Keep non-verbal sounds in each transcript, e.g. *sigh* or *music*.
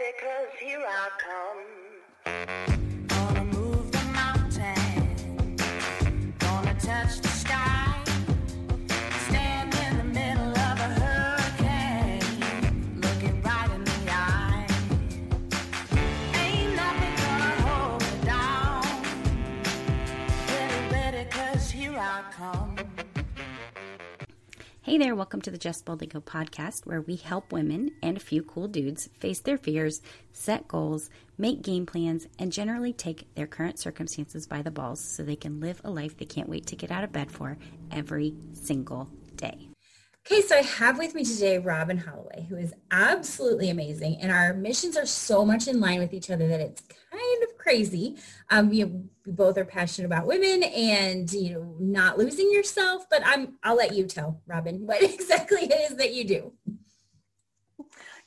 cause here I come. Hey there, welcome to the Just Boldly Go podcast, where we help women and a few cool dudes face their fears, set goals, make game plans, and generally take their current circumstances by the balls so they can live a life they can't wait to get out of bed for every single day. Okay, so I have with me today Robyn Holloway, who is absolutely amazing, and our missions are so much in line with each other that it's crazy. Um, we, we both are passionate about women and you know not losing yourself, but I'm I'll let you tell Robyn *laughs* what exactly it is that you do.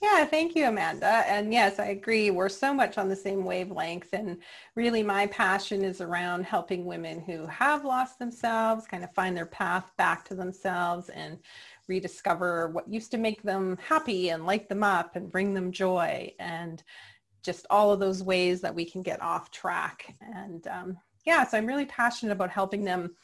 Yeah, thank you, Amanda. And yes, I agree. We're so much on the same wavelength. And really my passion is around helping women who have lost themselves, kind of find their path back to themselves and rediscover what used to make them happy and light them up and bring them joy and just all of those ways that we can get off track. And um, yeah, so I'm really passionate about helping them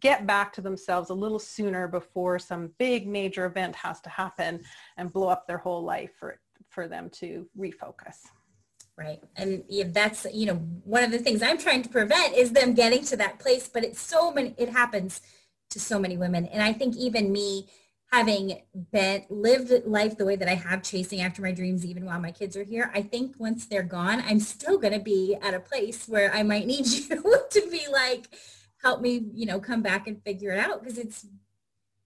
get back to themselves a little sooner before some big major event has to happen and blow up their whole life for, for them to refocus. Right. And yeah, that's, you know, one of the things I'm trying to prevent is them getting to that place, but it's so many, it happens to so many women. And I think even me having been lived life the way that I have chasing after my dreams, even while my kids are here, I think once they're gone, I'm still going to be at a place where I might need *laughs* you to be like, help me, you know, come back and figure it out because it's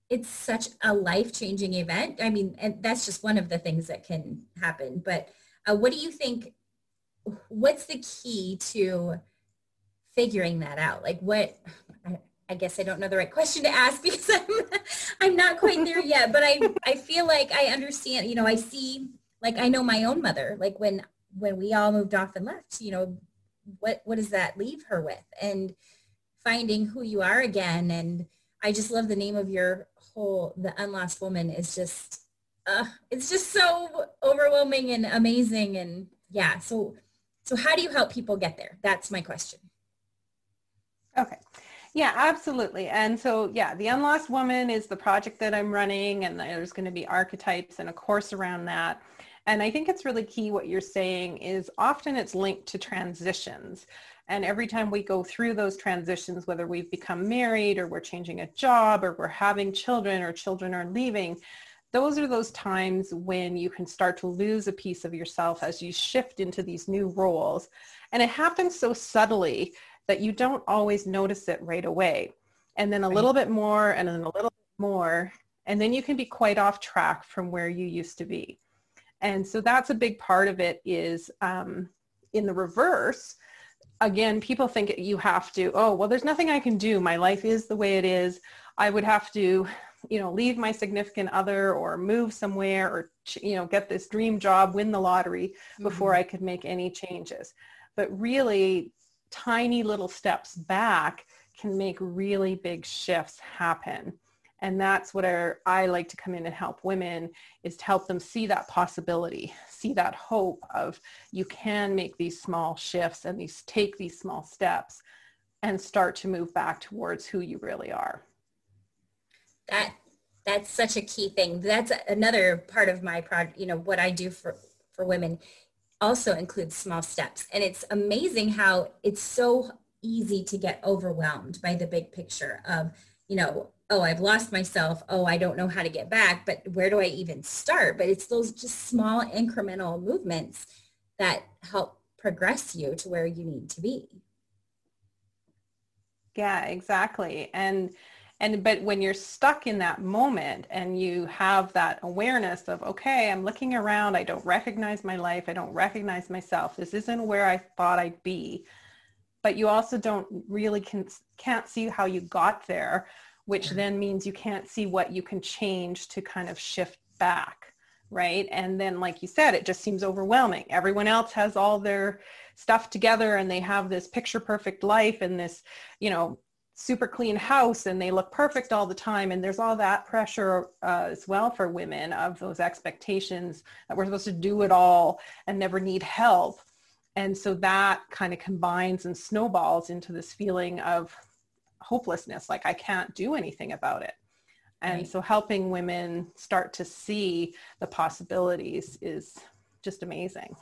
it's such a life-changing event. I mean, and that's just one of the things that can happen. But uh, what do you think? What's the key to figuring that out? Like, what? I guess I don't know the right question to ask *laughs* because I'm I'm not quite there yet. But I I feel like I understand. You know, I see like I know my own mother. Like when when we all moved off and left. You know, what what does that leave her with? And finding who you are again. And I just love the name of your whole, the Unlost Woman is just, uh, it's just so overwhelming and amazing. And yeah, so, so how do you help people get there? That's my question. Okay. Yeah, absolutely. And so, yeah, the Unlost Woman is the project that I'm running and there's going to be archetypes and a course around that. And I think it's really key what you're saying is often it's linked to transitions. And every time we go through those transitions, whether we've become married or we're changing a job or we're having children or children are leaving, those are those times when you can start to lose a piece of yourself as you shift into these new roles. And it happens so subtly that you don't always notice it right away. And then a little bit more and then a little bit more. And then you can be quite off track from where you used to be. And so that's a big part of it is um, in the reverse, again, people think you have to, oh, well, there's nothing I can do. My life is the way it is. I would have to, you know, leave my significant other or move somewhere or, you know, get this dream job, win the lottery before mm-hmm. I could make any changes. But really, tiny little steps back can make really big shifts happen. And that's what I like to come in and help women is to help them see that possibility, see that hope of you can make these small shifts and these take these small steps and start to move back towards who you really are. That that's such a key thing. That's another part of my project, you know, what I do for, for women also includes small steps. And it's amazing how it's so easy to get overwhelmed by the big picture of, you know, oh, I've lost myself. Oh, I don't know how to get back, but where do I even start? But it's those just small incremental movements that help progress you to where you need to be. Yeah, exactly. And and but when you're stuck in that moment and you have that awareness of okay, I'm looking around, I don't recognize my life, I don't recognize myself. This isn't where I thought I'd be. But you also don't really can, can't see how you got there which mm-hmm. then means you can't see what you can change to kind of shift back right and then like you said it just seems overwhelming everyone else has all their stuff together and they have this picture perfect life and this you know super clean house and they look perfect all the time. And there's all that pressure uh, as well for women of those expectations that we're supposed to do it all and never need help. And so that kind of combines and snowballs into this feeling of hopelessness like i can't do anything about it. And Right. so helping women start to see the possibilities is just amazing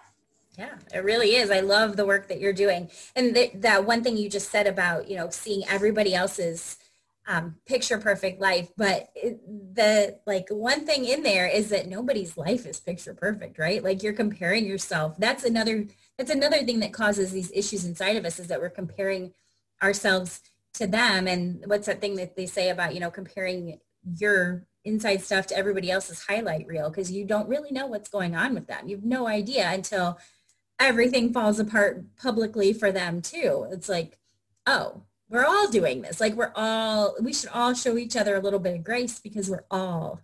Yeah, it really is. I love the work that you're doing. And th- that one thing you just said about, you know, seeing everybody else's um, picture perfect life. But it, the like one thing in there is that nobody's life is picture perfect, right? Like you're comparing yourself. That's another, that's another thing that causes these issues inside of us is that we're comparing ourselves to them. And what's that thing that they say about, you know, comparing your inside stuff to everybody else's highlight reel because you don't really know what's going on with them. You have no idea until everything falls apart publicly for them too. It's like, oh, we're all doing this. Like we're all, we should all show each other a little bit of grace because we're all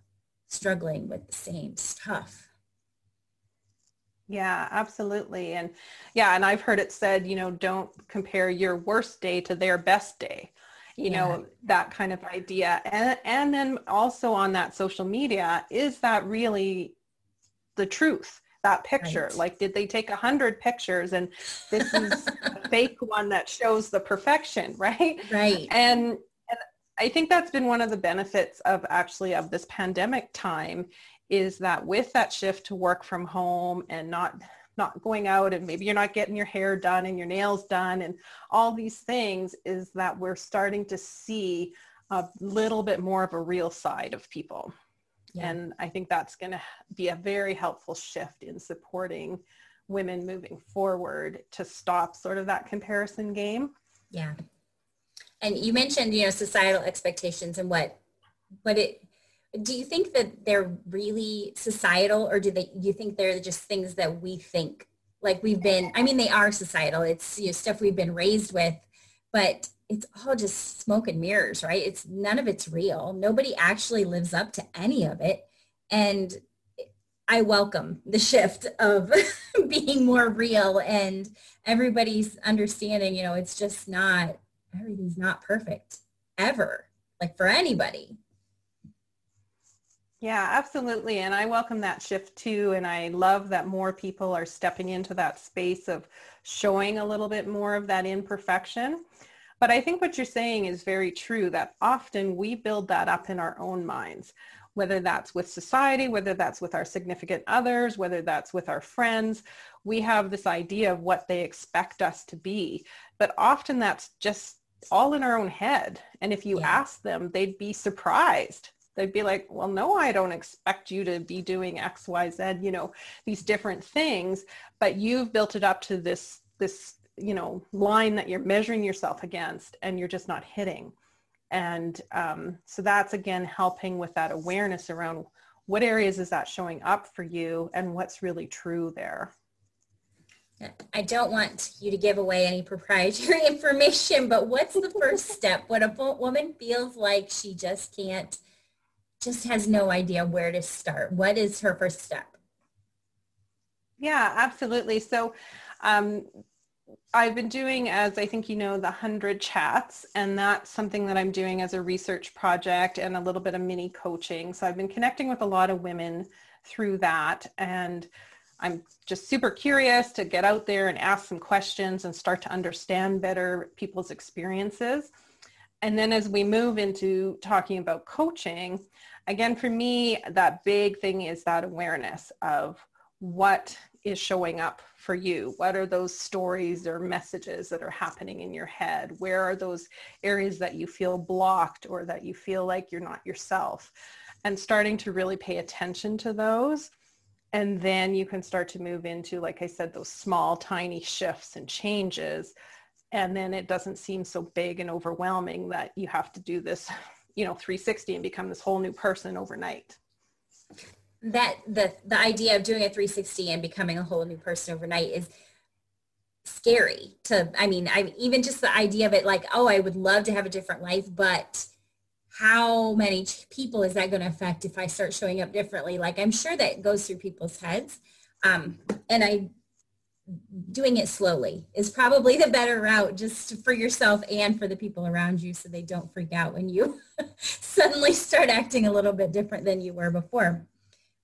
struggling with the same stuff. Yeah, absolutely. And yeah, and I've heard it said, you know, don't compare your worst day to their best day. You Yeah. know, that kind of idea. And and then also on that social media, is that really the truth? That picture, Right. like did they take a hundred pictures and this is a *laughs* fake one that shows the perfection, *laughs* right? Right. and, and i think that's been one of the benefits of actually of this pandemic time is that with that shift to work from home and not not going out and maybe you're not getting your hair done and your nails done and all these things is that we're starting to see a little bit more of a real side of people Yeah. and i think that's going to be a very helpful shift in supporting women moving forward to stop sort of that comparison game Yeah. And you mentioned, you know, societal expectations and what, what it, do you think that they're really societal or do they, you think they're just things that we think like we've been, I mean, they are societal. It's you know, stuff we've been raised with, but it's all just smoke and mirrors, right? It's none of it's real. Nobody actually lives up to any of it. And I welcome the shift of *laughs* being more real and everybody's understanding, you know, it's just not, everything's not perfect ever, like for anybody. Yeah, absolutely. And I welcome that shift too. And I love that more people are stepping into that space of showing a little bit more of that imperfection. But I think what you're saying is very true that often we build that up in our own minds, whether that's with society, whether that's with our significant others, whether that's with our friends. We have this idea of what they expect us to be. But often that's just all in our own head. And if you Yeah. ask them, they'd be surprised they'd be like, well, no, I don't expect you to be doing X, Y, Z, you know, these different things, but you've built it up to this, this, you know, line that you're measuring yourself against and you're just not hitting. And um, so that's again helping with that awareness around what areas is that showing up for you and what's really true there. I don't want you to give away any proprietary *laughs* information, but what's the first *laughs* step when a woman feels like she just can't, just has no idea where to start? What is her first step? Yeah, absolutely. So um, I've been doing, as I think you know, the 100 chats, and that's something that I'm doing as a research project and a little bit of mini coaching. So I've been connecting with a lot of women through that. And I'm just super curious to get out there and ask some questions and start to understand better people's experiences. And then as we move into talking about coaching, again, for me, that big thing is that awareness of what is showing up for you? What are those stories or messages that are happening in your head? Where are those areas that you feel blocked or that you feel like you're not yourself? And starting to really pay attention to those. And then you can start to move into, like I said, those small, tiny shifts and changes. And then it doesn't seem so big and overwhelming that you have to do this, *laughs* you know, 360 and become this whole new person overnight. That the the idea of doing a 360 and becoming a whole new person overnight is scary to i mean i even just the idea of it like oh i would love to have a different life but how many people is that going to affect if i start showing up differently like i'm sure that goes through people's heads um, and i doing it slowly is probably the better route just for yourself and for the people around you so they don't freak out when you *laughs* suddenly start acting a little bit different than you were before.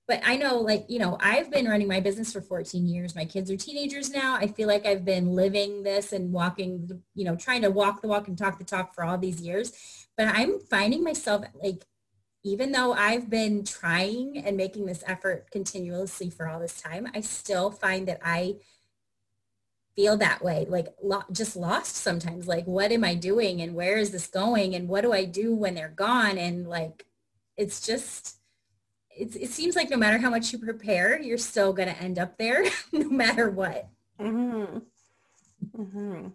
But I know like, you know, I've been running my business for 14 years. My kids are teenagers now. I feel like I've been living this and walking, you know, trying to walk the walk and talk the talk for all these years. But I'm finding myself like even though I've been trying and making this effort continuously for all this time, I still find that I feel that way, like lo- just lost sometimes. Like, what am I doing and where is this going and what do I do when they're gone? And like, it's just, it's, it seems like no matter how much you prepare, you're still going to end up there *laughs* no matter what. Mm-hmm. Mm-hmm.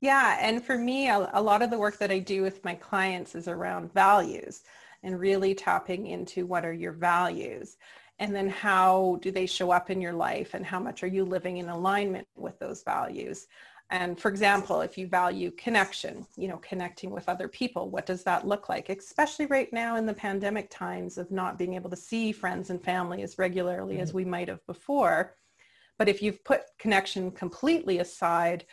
Yeah. And for me, a, a lot of the work that I do with my clients is around values and really tapping into what are your values and then how do they show up in your life and how much are you living in alignment with those values and for example if you value connection you know connecting with other people what does that look like especially right now in the pandemic times of not being able to see friends and family as regularly mm-hmm. as we might have before but if you've put connection completely aside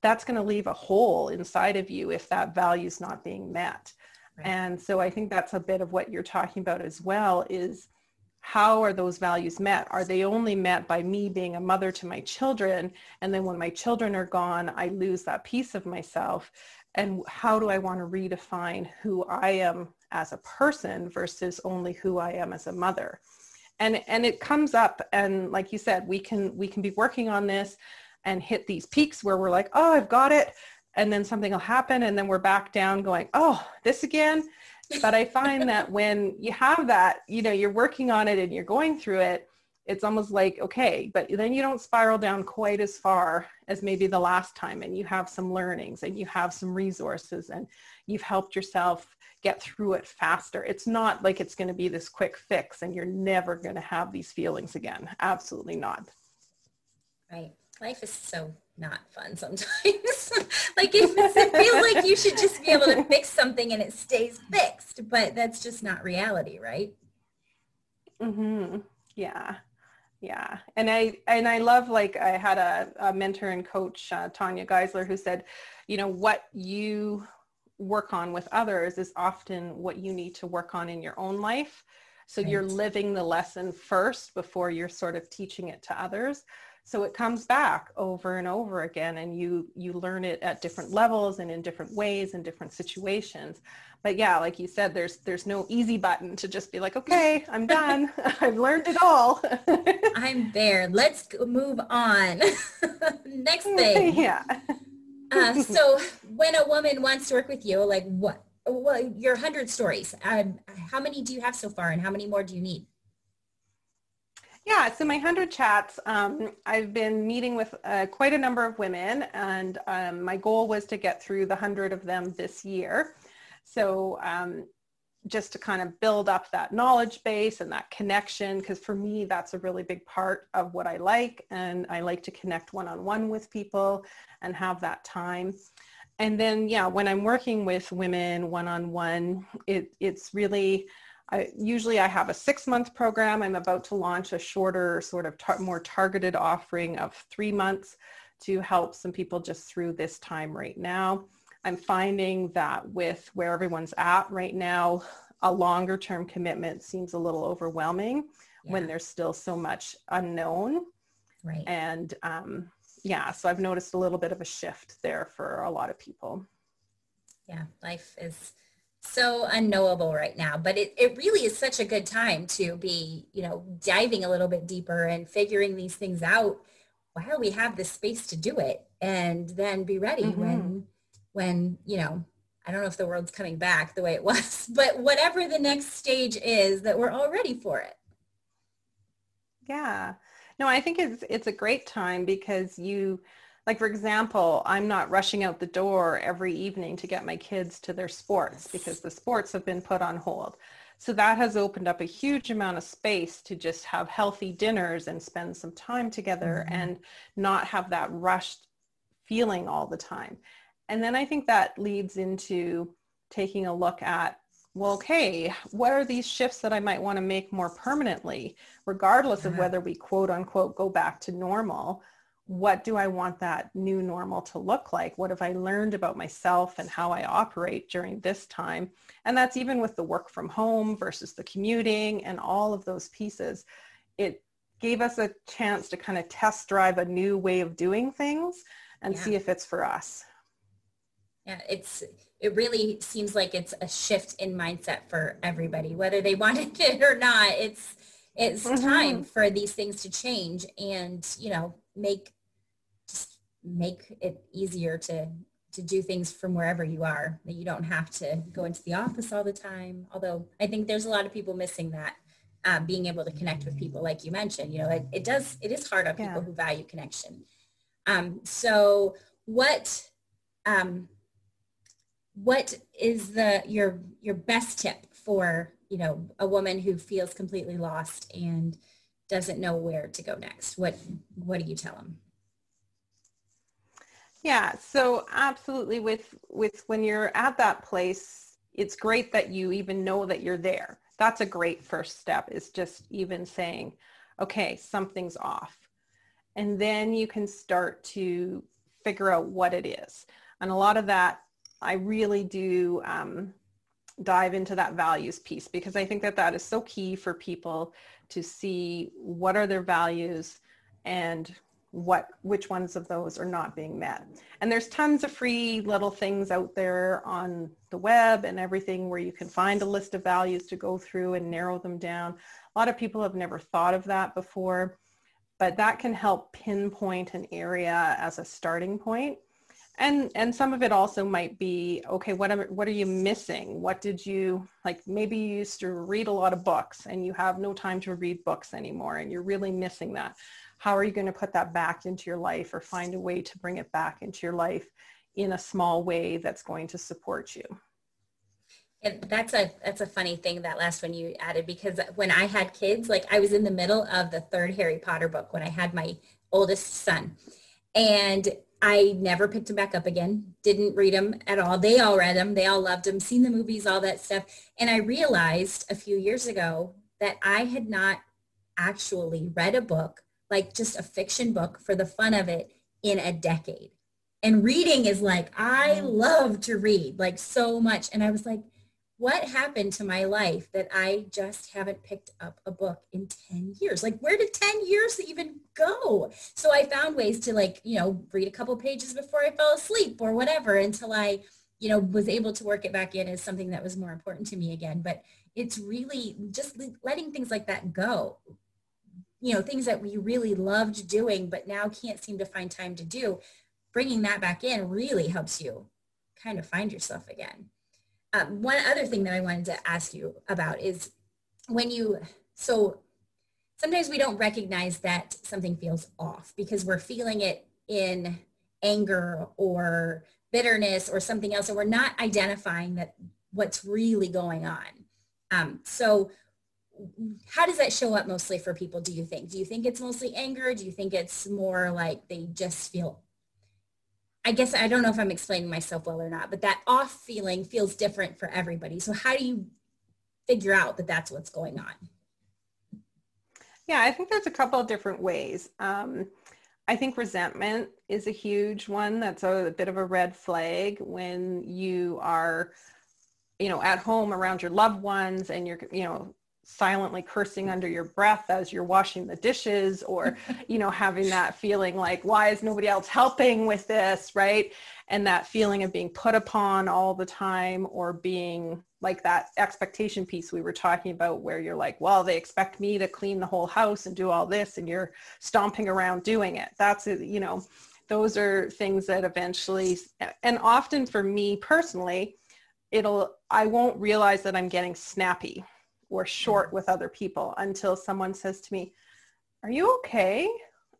that's going to leave a hole inside of you if that value is not being met right. and so i think that's a bit of what you're talking about as well is how are those values met? Are they only met by me being a mother to my children? And then when my children are gone, I lose that piece of myself. And how do I want to redefine who I am as a person versus only who I am as a mother? And, and it comes up and like you said, we can, we can be working on this and hit these peaks where we're like, oh, I've got it. And then something will happen and then we're back down going, oh, this again but I find that when you have that, you know, you're working on it and you're going through it, it's almost like, okay, but then you don't spiral down quite as far as maybe the last time and you have some learnings and you have some resources and you've helped yourself get through it faster. It's not like it's going to be this quick fix and you're never going to have these feelings again. Absolutely not. Right. Life is so not fun sometimes. *laughs* like it, it feels like you should just be able to fix something and it stays fixed, but that's just not reality, right? Mm-hmm. Yeah. Yeah. And I, and I love, like I had a, a mentor and coach, uh, Tanya Geisler, who said, you know, what you work on with others is often what you need to work on in your own life. So right. you're living the lesson first before you're sort of teaching it to others so it comes back over and over again and you you learn it at different levels and in different ways and different situations. But yeah like you said there's there's no easy button to just be like okay i'm done. *laughs* I've learned it all. *laughs* I'm there. Let's move on. *laughs* Next thing. Yeah. Uh, so when a woman wants to work with you like what well your 100 stories um, how many do you have so far and how many more do you need yeah, so my 100 chats, um, I've been meeting with uh, quite a number of women and um, my goal was to get through the 100 of them this year. So um, just to kind of build up that knowledge base and that connection, because for me, that's a really big part of what I like. And I like to connect one-on-one with people and have that time. And then, yeah, when I'm working with women one-on-one, it, it's really, I, usually I have a six month program. I'm about to launch a shorter sort of tar- more targeted offering of three months to help some people just through this time right now. I'm finding that with where everyone's at right now, a longer term commitment seems a little overwhelming yeah. when there's still so much unknown. Right. And um, yeah, so I've noticed a little bit of a shift there for a lot of people. Yeah, life is so unknowable right now but it, it really is such a good time to be you know diving a little bit deeper and figuring these things out while we have the space to do it and then be ready mm-hmm. when when you know i don't know if the world's coming back the way it *laughs* was but whatever the next stage is that we're all ready for it yeah no i think it's it's a great time because you like for example, I'm not rushing out the door every evening to get my kids to their sports because the sports have been put on hold. So that has opened up a huge amount of space to just have healthy dinners and spend some time together mm-hmm. and not have that rushed feeling all the time. And then I think that leads into taking a look at, well, okay, what are these shifts that I might want to make more permanently, regardless of whether we quote unquote go back to normal? What do I want that new normal to look like? What have I learned about myself and how I operate during this time? And that's even with the work from home versus the commuting and all of those pieces. It gave us a chance to kind of test drive a new way of doing things and Yeah. see if it's for us. Yeah, it's it really seems like it's a shift in mindset for everybody, whether they *laughs* wanted it or not. It's it's Mhm. time for these things to change and you know make just make it easier to to do things from wherever you are that you don't have to go into the office all the time although i think there's a lot of people missing that um, being able to connect with people like you mentioned you know it, it does it is hard on people Yeah. who value connection um, so what um, what is the your your best tip for you know a woman who feels completely lost and doesn't know where to go next what what do you tell them Yeah, so absolutely with with when you're at that place, it's great that you even know that you're there. That's a great first step is just even saying, okay, something's off. And then you can start to figure out what it is. And a lot of that, I really do um, dive into that values piece because I think that that is so key for people to see what are their values and what which ones of those are not being met. And there's tons of free little things out there on the web and everything where you can find a list of values to go through and narrow them down. A lot of people have never thought of that before, but that can help pinpoint an area as a starting point. And and some of it also might be okay, what am, what are you missing? What did you like maybe you used to read a lot of books and you have no time to read books anymore and you're really missing that. How are you going to put that back into your life or find a way to bring it back into your life in a small way that's going to support you? And that's a that's a funny thing that last one you added because when I had kids, like I was in the middle of the third Harry Potter book when I had my oldest son, and I never picked him back up again. Didn't read them at all. They all read them. They all loved them. Seen the movies, all that stuff. And I realized a few years ago that I had not actually read a book like just a fiction book for the fun of it in a decade. And reading is like I mm. love to read like so much, and I was like what happened to my life that I just haven't picked up a book in 10 years? Like where did 10 years even go? So I found ways to like, you know, read a couple pages before I fell asleep or whatever until I, you know, was able to work it back in as something that was more important to me again. But it's really just letting things like that go. You know, things that we really loved doing, but now can't seem to find time to do. Bringing that back in really helps you kind of find yourself again. Um, one other thing that I wanted to ask you about is when you, so sometimes we don't recognize that something feels off because we're feeling it in anger or bitterness or something else, and we're not identifying that what's really going on. Um, so how does that show up mostly for people, do you think? Do you think it's mostly anger? Do you think it's more like they just feel I guess I don't know if I'm explaining myself well or not, but that off feeling feels different for everybody. So how do you figure out that that's what's going on? Yeah, I think there's a couple of different ways. Um, I think resentment is a huge one. That's a, a bit of a red flag when you are, you know, at home around your loved ones and you're, you know, silently cursing under your breath as you're washing the dishes or, *laughs* you know, having that feeling like, why is nobody else helping with this, right? And that feeling of being put upon all the time or being like that expectation piece we were talking about where you're like, well, they expect me to clean the whole house and do all this and you're stomping around doing it. That's, a- you know, those are things that eventually, and often for me personally, it'll, I won't realize that I'm getting snappy or short with other people until someone says to me, are you okay?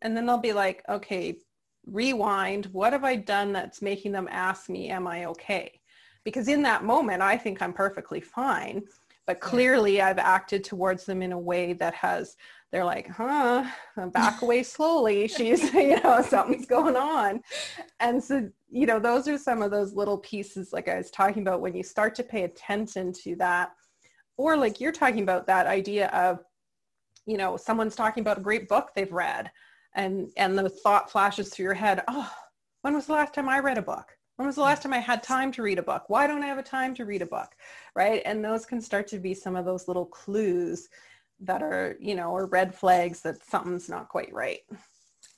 And then they'll be like, okay, rewind. What have I done that's making them ask me, am I okay? Because in that moment, I think I'm perfectly fine. But clearly I've acted towards them in a way that has, they're like, huh, back away *laughs* slowly. She's, *laughs* you know, something's going on. And so, you know, those are some of those little pieces, like I was talking about, when you start to pay attention to that, or like you're talking about that idea of, you know, someone's talking about a great book they've read and and the thought flashes through your head oh when was the last time i read a book? When was the last time i had time to read a book? Why don't i have a time to read a book? Right? And those can start to be some of those little clues that are you know or red flags that something's not quite right.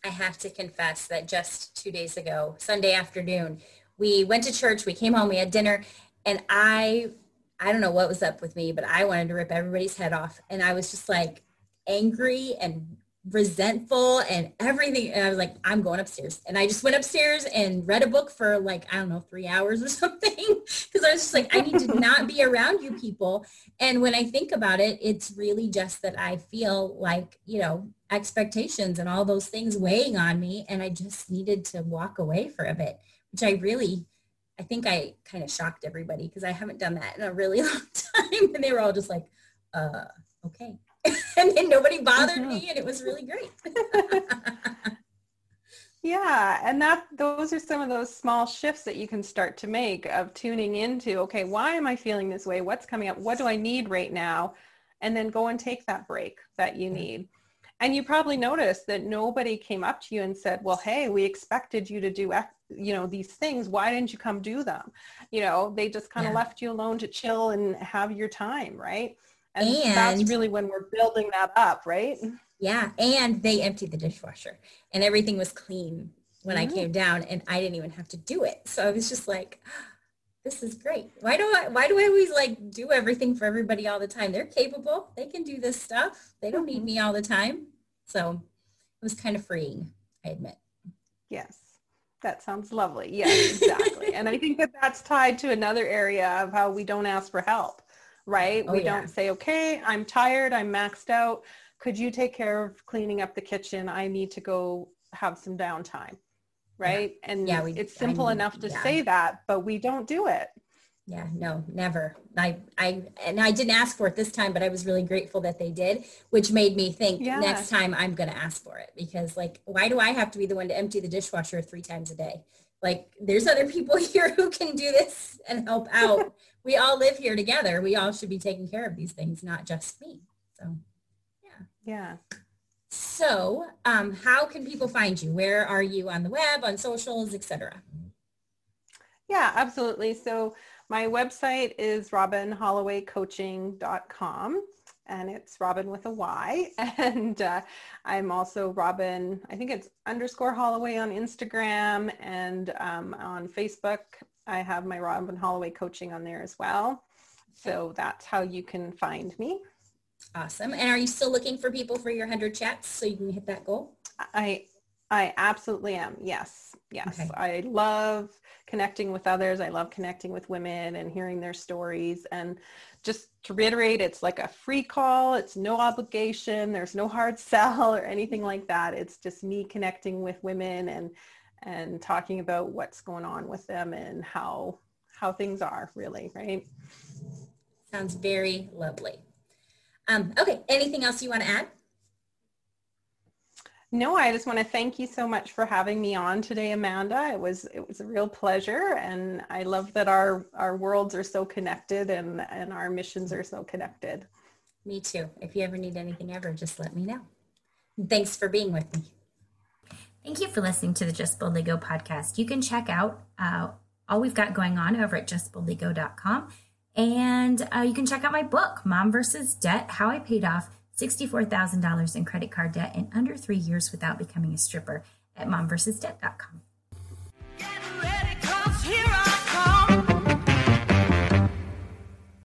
I have to confess that just two days ago, Sunday afternoon, we went to church, we came home, we had dinner, and I, I don't know what was up with me, but I wanted to rip everybody's head off. And I was just like angry and resentful and everything. And I was like, I'm going upstairs. And I just went upstairs and read a book for like, I don't know, three hours or *laughs* something. Cause I was just like, I need to not be around you people. And when I think about it, it's really just that I feel like, you know, expectations and all those things weighing on me. And I just needed to walk away for a bit, which I really, I think I kind of shocked everybody because I haven't done that in a really *laughs* long time. And they were all just like, uh, okay. *laughs* and then nobody bothered me and it was really great. *laughs* yeah and that those are some of those small shifts that you can start to make of tuning into okay why am i feeling this way what's coming up what do i need right now and then go and take that break that you need and you probably noticed that nobody came up to you and said well hey we expected you to do you know these things why didn't you come do them you know they just kind of Yeah. left you alone to chill and have your time right and, And- that's really when we're building that up right yeah. And they emptied the dishwasher and everything was clean when I Mm. came down and I didn't even have to do it. So I was just like, this is great. Why do I, why do I always like do everything for everybody all the time? They're capable. They can do this stuff. They don't need me all the time. So it was kind of freeing, I admit. Yes, that sounds lovely. Yes, exactly. and I think that that's tied to another area of how we don't ask for help, right? Oh, we yeah. don't say, okay, I'm tired, I'm maxed out. Could you take care of cleaning up the kitchen? I need to go have some downtime, right? And Yeah, we- it's I simple mean, enough to yeah. say that, but we don't do it. Yeah, no, never. I, I, and I didn't ask for it this time, but I was really grateful that they did, which made me think Yeah. next time I'm going to ask for it because like, why do I have to be the one to empty the dishwasher three times a day? Like there's other people *laughs* here who can do this and help out. *laughs* we all live here together. We all should be taking care of these things, not just me. So, yeah. Yeah. so um, how can people find you? Where are you on the web, on socials, etc.? Yeah, absolutely. So my website is robynhollowaycoaching.com and it's Robyn with a Y. *laughs* And uh, I'm also Robyn, I think it's underscore Holloway on Instagram and um, on Facebook. I have my Robyn Holloway coaching on there as well. So that's how you can find me. Awesome. And are you still looking for people for your 100 chats so you can hit that goal? I I absolutely am. Yes. Yes. Okay. I love connecting with others. I love connecting with women and hearing their stories. And just to reiterate, it's like a free call. It's no obligation. There's no hard *laughs* sell or anything like that. It's just me connecting with women and and talking about what's going on with them and how how things are really, right? Sounds very lovely. Um, okay, anything else you want to add? No, I just want to thank you so much for having me on today, Amanda. It was it was a real pleasure, and I love that our our worlds are so connected and and our missions are so connected. Me too. If you ever need anything ever, just let me know. Thanks for being with me. Thank you for listening to the Just Boldly Go podcast. You can check out uh, all we've got going on over at justboldlygo.com. And uh, you can check out my book, Mom versus Debt How I Paid Off $64,000 in credit card debt in under three years without becoming a stripper at momversusdebt.com.